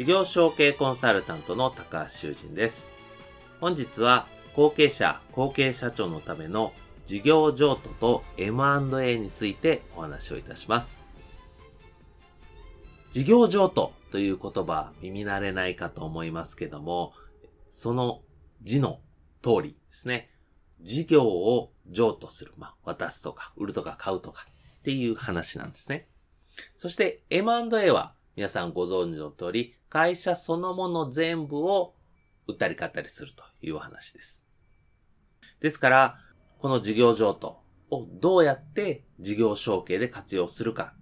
事業承継コンサルタントの高橋修人です。本日は後継者、後継社長のための事業譲渡と M&A についてお話をいたします。事業譲渡という言葉耳慣れないかと思いますけども、その字の通りですね。事業を譲渡する。まあ、渡すとか、売るとか買うとかっていう話なんですね。そして M&A は皆さんご存知の通り、会社そのもの全部を売ったり買ったりするという話です。ですから、この事業譲渡をどうやって事業承継で活用するか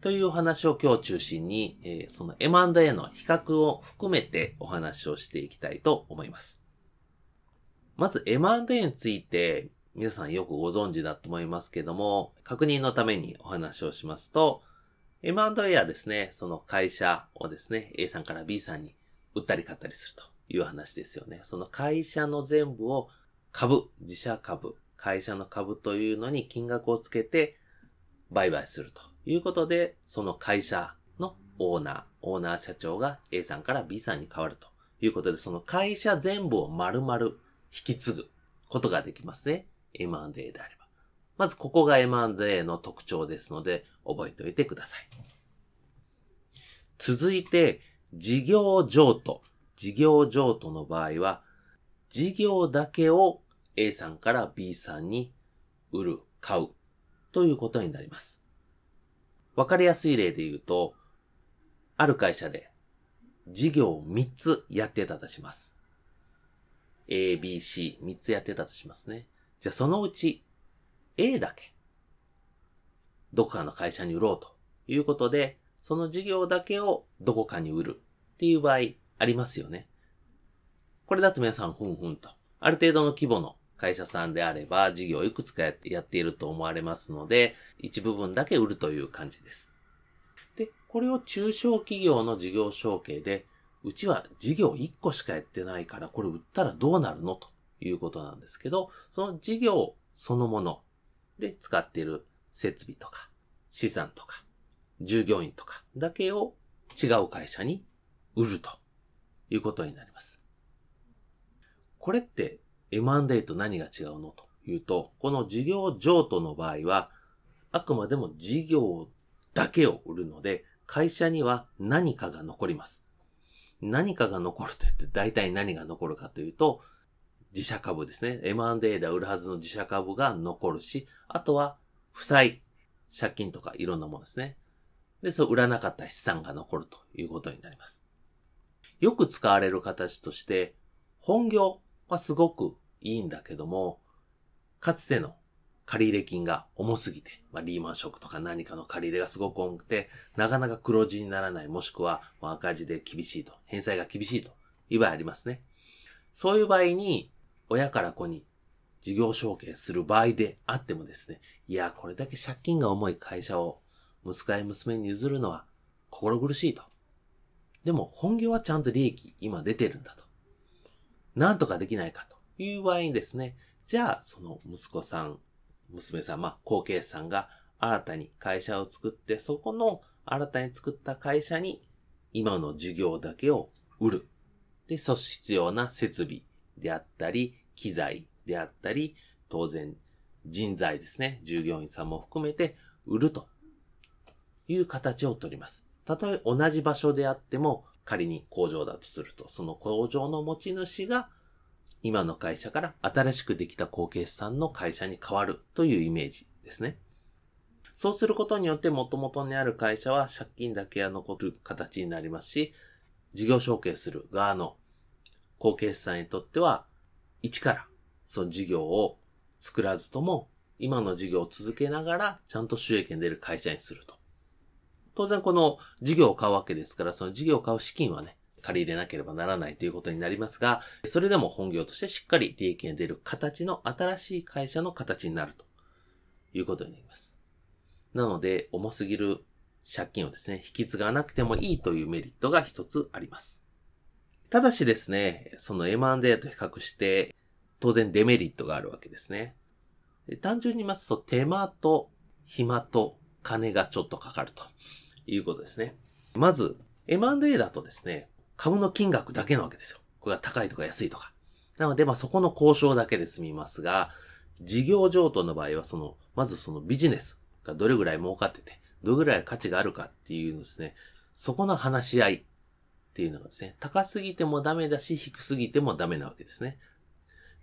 というお話を今日中心に、え、その M&A の比較を含めてお話をしていきたいと思います。まず M&A について皆さんよくご存知だと思いますけども、確認のためにお話をしますと、M&A はですね、その会社をですね、A さんから B さんに売ったり買ったりするという話ですよね。その会社の全部を株、自社株、会社の株というのに金額をつけて売買するということで、その会社のオーナー、オーナー社長が A さんから B さんに変わるということで、その会社全部を丸々引き継ぐことができますね。M&A であれば。まずここが M&A の特徴ですので、覚えておいてください。続いて、事業譲渡。事業譲渡の場合は、事業だけを A さんから B さんに売る、買うということになります。わかりやすい例で言うと、ある会社で事業を3つやってたとします。A, B, C、3つやってたとしますね。じゃあそのうち A だけ、どこかの会社に売ろうということで、その事業だけをどこかに売るっていう場合ありますよね。これだと皆さんふんふんと、ある程度の規模の会社さんであれば事業をいくつかやってやっていると思われますので、一部分だけ売るという感じです。で、これを中小企業の事業承継で、うちは事業1個しかやってないから、これ売ったらどうなるの？ということなんですけど、その事業そのもの、で使っている設備とか、資産とか、従業員とかだけを違う会社に売るということになります。これって M&A と何が違うのというと、この事業譲渡の場合は、あくまでも事業だけを売るので、会社には何かが残ります。何かが残ると言って大体何が残るかというと、自社株ですね。M&A で売るはずの自社株が残るし、あとは、負債、借金とかいろんなものですね。で、そう売らなかった資産が残るということになります。よく使われる形として、本業はすごくいいんだけども、かつての借入金が重すぎて、まあ、リーマンショックとか何かの借入れがすごく重くて、なかなか黒字にならない、もしくは赤字で厳しいと、返済が厳しいという場合ありますね。そういう場合に、親から子に事業承継する場合であってもですね、いや、これだけ借金が重い会社を息子や娘に譲るのは心苦しいと。でも本業はちゃんと利益今出てるんだと。なんとかできないかという場合にですね、じゃあその息子さん、娘さん、まあ後継者さんが新たに会社を作って、そこの新たに作った会社に今の事業だけを売る。で、そ必要な設備であったり、機材であったり、当然人材ですね、従業員さんも含めて売るという形をとります。たとえ同じ場所であっても、仮に工場だとすると、その工場の持ち主が今の会社から新しくできた後継さんの会社に変わるというイメージですね。そうすることによって元々にある会社は借金だけが残る形になりますし、事業承継する側の後継さんにとっては、一からその事業を作らずとも、今の事業を続けながら、ちゃんと収益が出る会社にすると。当然この事業を買うわけですから、その事業を買う資金はね、借り入れなければならないということになりますが、それでも本業としてしっかり利益が出る形の新しい会社の形になるということになります。なので、重すぎる借金をですね、引き継がなくてもいいというメリットが一つあります。ただしですね、その M&A と比較して、当然デメリットがあるわけですね。単純に言いますと、手間と暇と金がちょっとかかるということですね。まず、M&A だとですね、株の金額だけなわけですよ。これが高いとか安いとか。なので、まあそこの交渉だけで済みますが、事業譲渡の場合は、その、まずそのビジネスがどれぐらい儲かってて、どれぐらい価値があるかっていうのですね、そこの話し合いっていうのがですね、高すぎてもダメだし、低すぎてもダメなわけですね。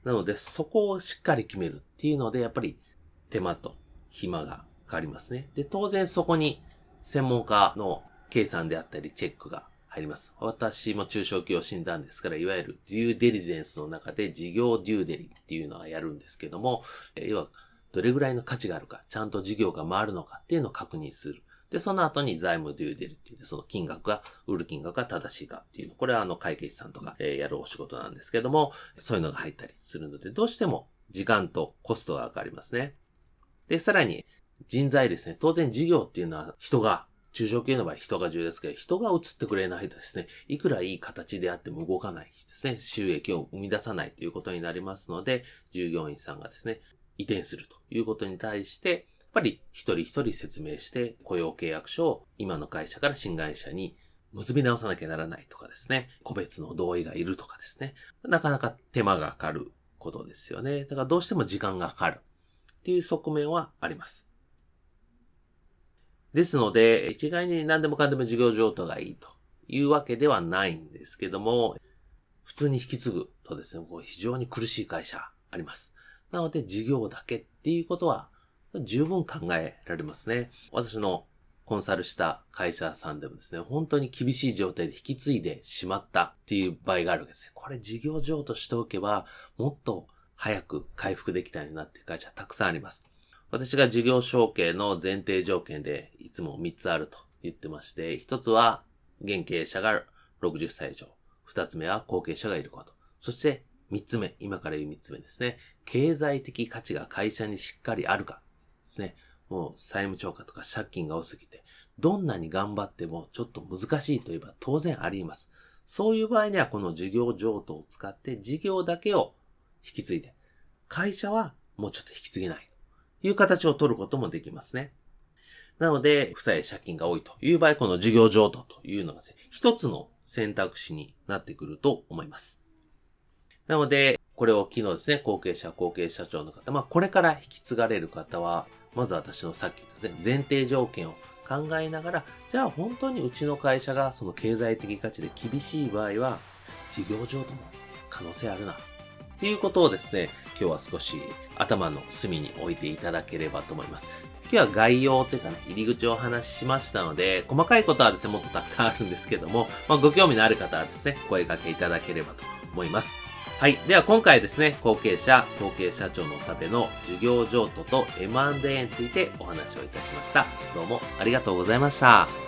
なので、そこをしっかり決めるっていうので、やっぱり手間と暇が変わりますね。で、当然そこに専門家の計算であったりチェックが入ります。私も中小企業診断ですから、いわゆるデューデリゼンスの中で事業デューデリっていうのはやるんですけども、要はどれぐらいの価値があるか、ちゃんと事業が回るのかっていうのを確認する。で、その後に財務デューデリって言って、その金額が、売る金額が正しいかっていう。これはあの会計士さんとか、えー、やるお仕事なんですけども、そういうのが入ったりするので、どうしても時間とコストがかかりますね。で、さらに人材ですね。当然事業っていうのは人が中小企業の場合人が重要ですけど、人が移ってくれないとですね、いくらいい形であっても動かないですね、収益を生み出さないということになりますので、従業員さんがですね、移転するということに対して、ぱり一人一人説明して雇用契約書を今の会社から新会社に結び直さなきゃならないとかですね、個別の同意がいるとかですね、なかなか手間がかかることですよね。だからどうしても時間がかかるっていう側面はあります。ですので、一概に何でもかんでも事業譲渡がいいというわけではないんですけども、普通に引き継ぐとですね、こう非常に苦しい会社あります。なので、事業だけっていうことは十分考えられますね。私のコンサルした会社さんでもですね、本当に厳しい状態で引き継いでしまったっていう場合があるわけですね。これ事業譲渡しておけば、もっと早く回復できたようになっていう会社たくさんあります。私が事業承継の前提条件でいつも3つあると言ってまして、1つは現経営者が60歳以上。2つ目は後継者がいること。そして3つ目、今から言う3つ目ですね。経済的価値が会社にしっかりあるか。ですね。もう債務超過とか借金が多すぎて、どんなに頑張ってもちょっと難しいといえば当然あります。そういう場合にはこの事業譲渡を使って事業だけを引き継いで、会社はもうちょっと引き継げないと。いう形を取ることもできますね。なので、負債借金が多いという場合、この事業譲渡というのがですね、一つの選択肢になってくると思います。なので、これを機能ですね、後継者、後継社長の方、まあ、これから引き継がれる方は、まず私のさっきですね、前提条件を考えながら、じゃあ本当にうちの会社がその経済的価値で厳しい場合は、事業譲渡も可能性あるな、っていうことをですね、今日は少し頭の隅に置いていただければと思います。今日は概要というかね、入り口をお話ししましたので、細かいことはですね、もっとたくさんあるんですけども、まあ、ご興味のある方はですね、声掛けいただければと思います。はい。では今回ですね、後継者、後継社長のための授業譲渡と M&A についてお話をいたしました。どうもありがとうございました。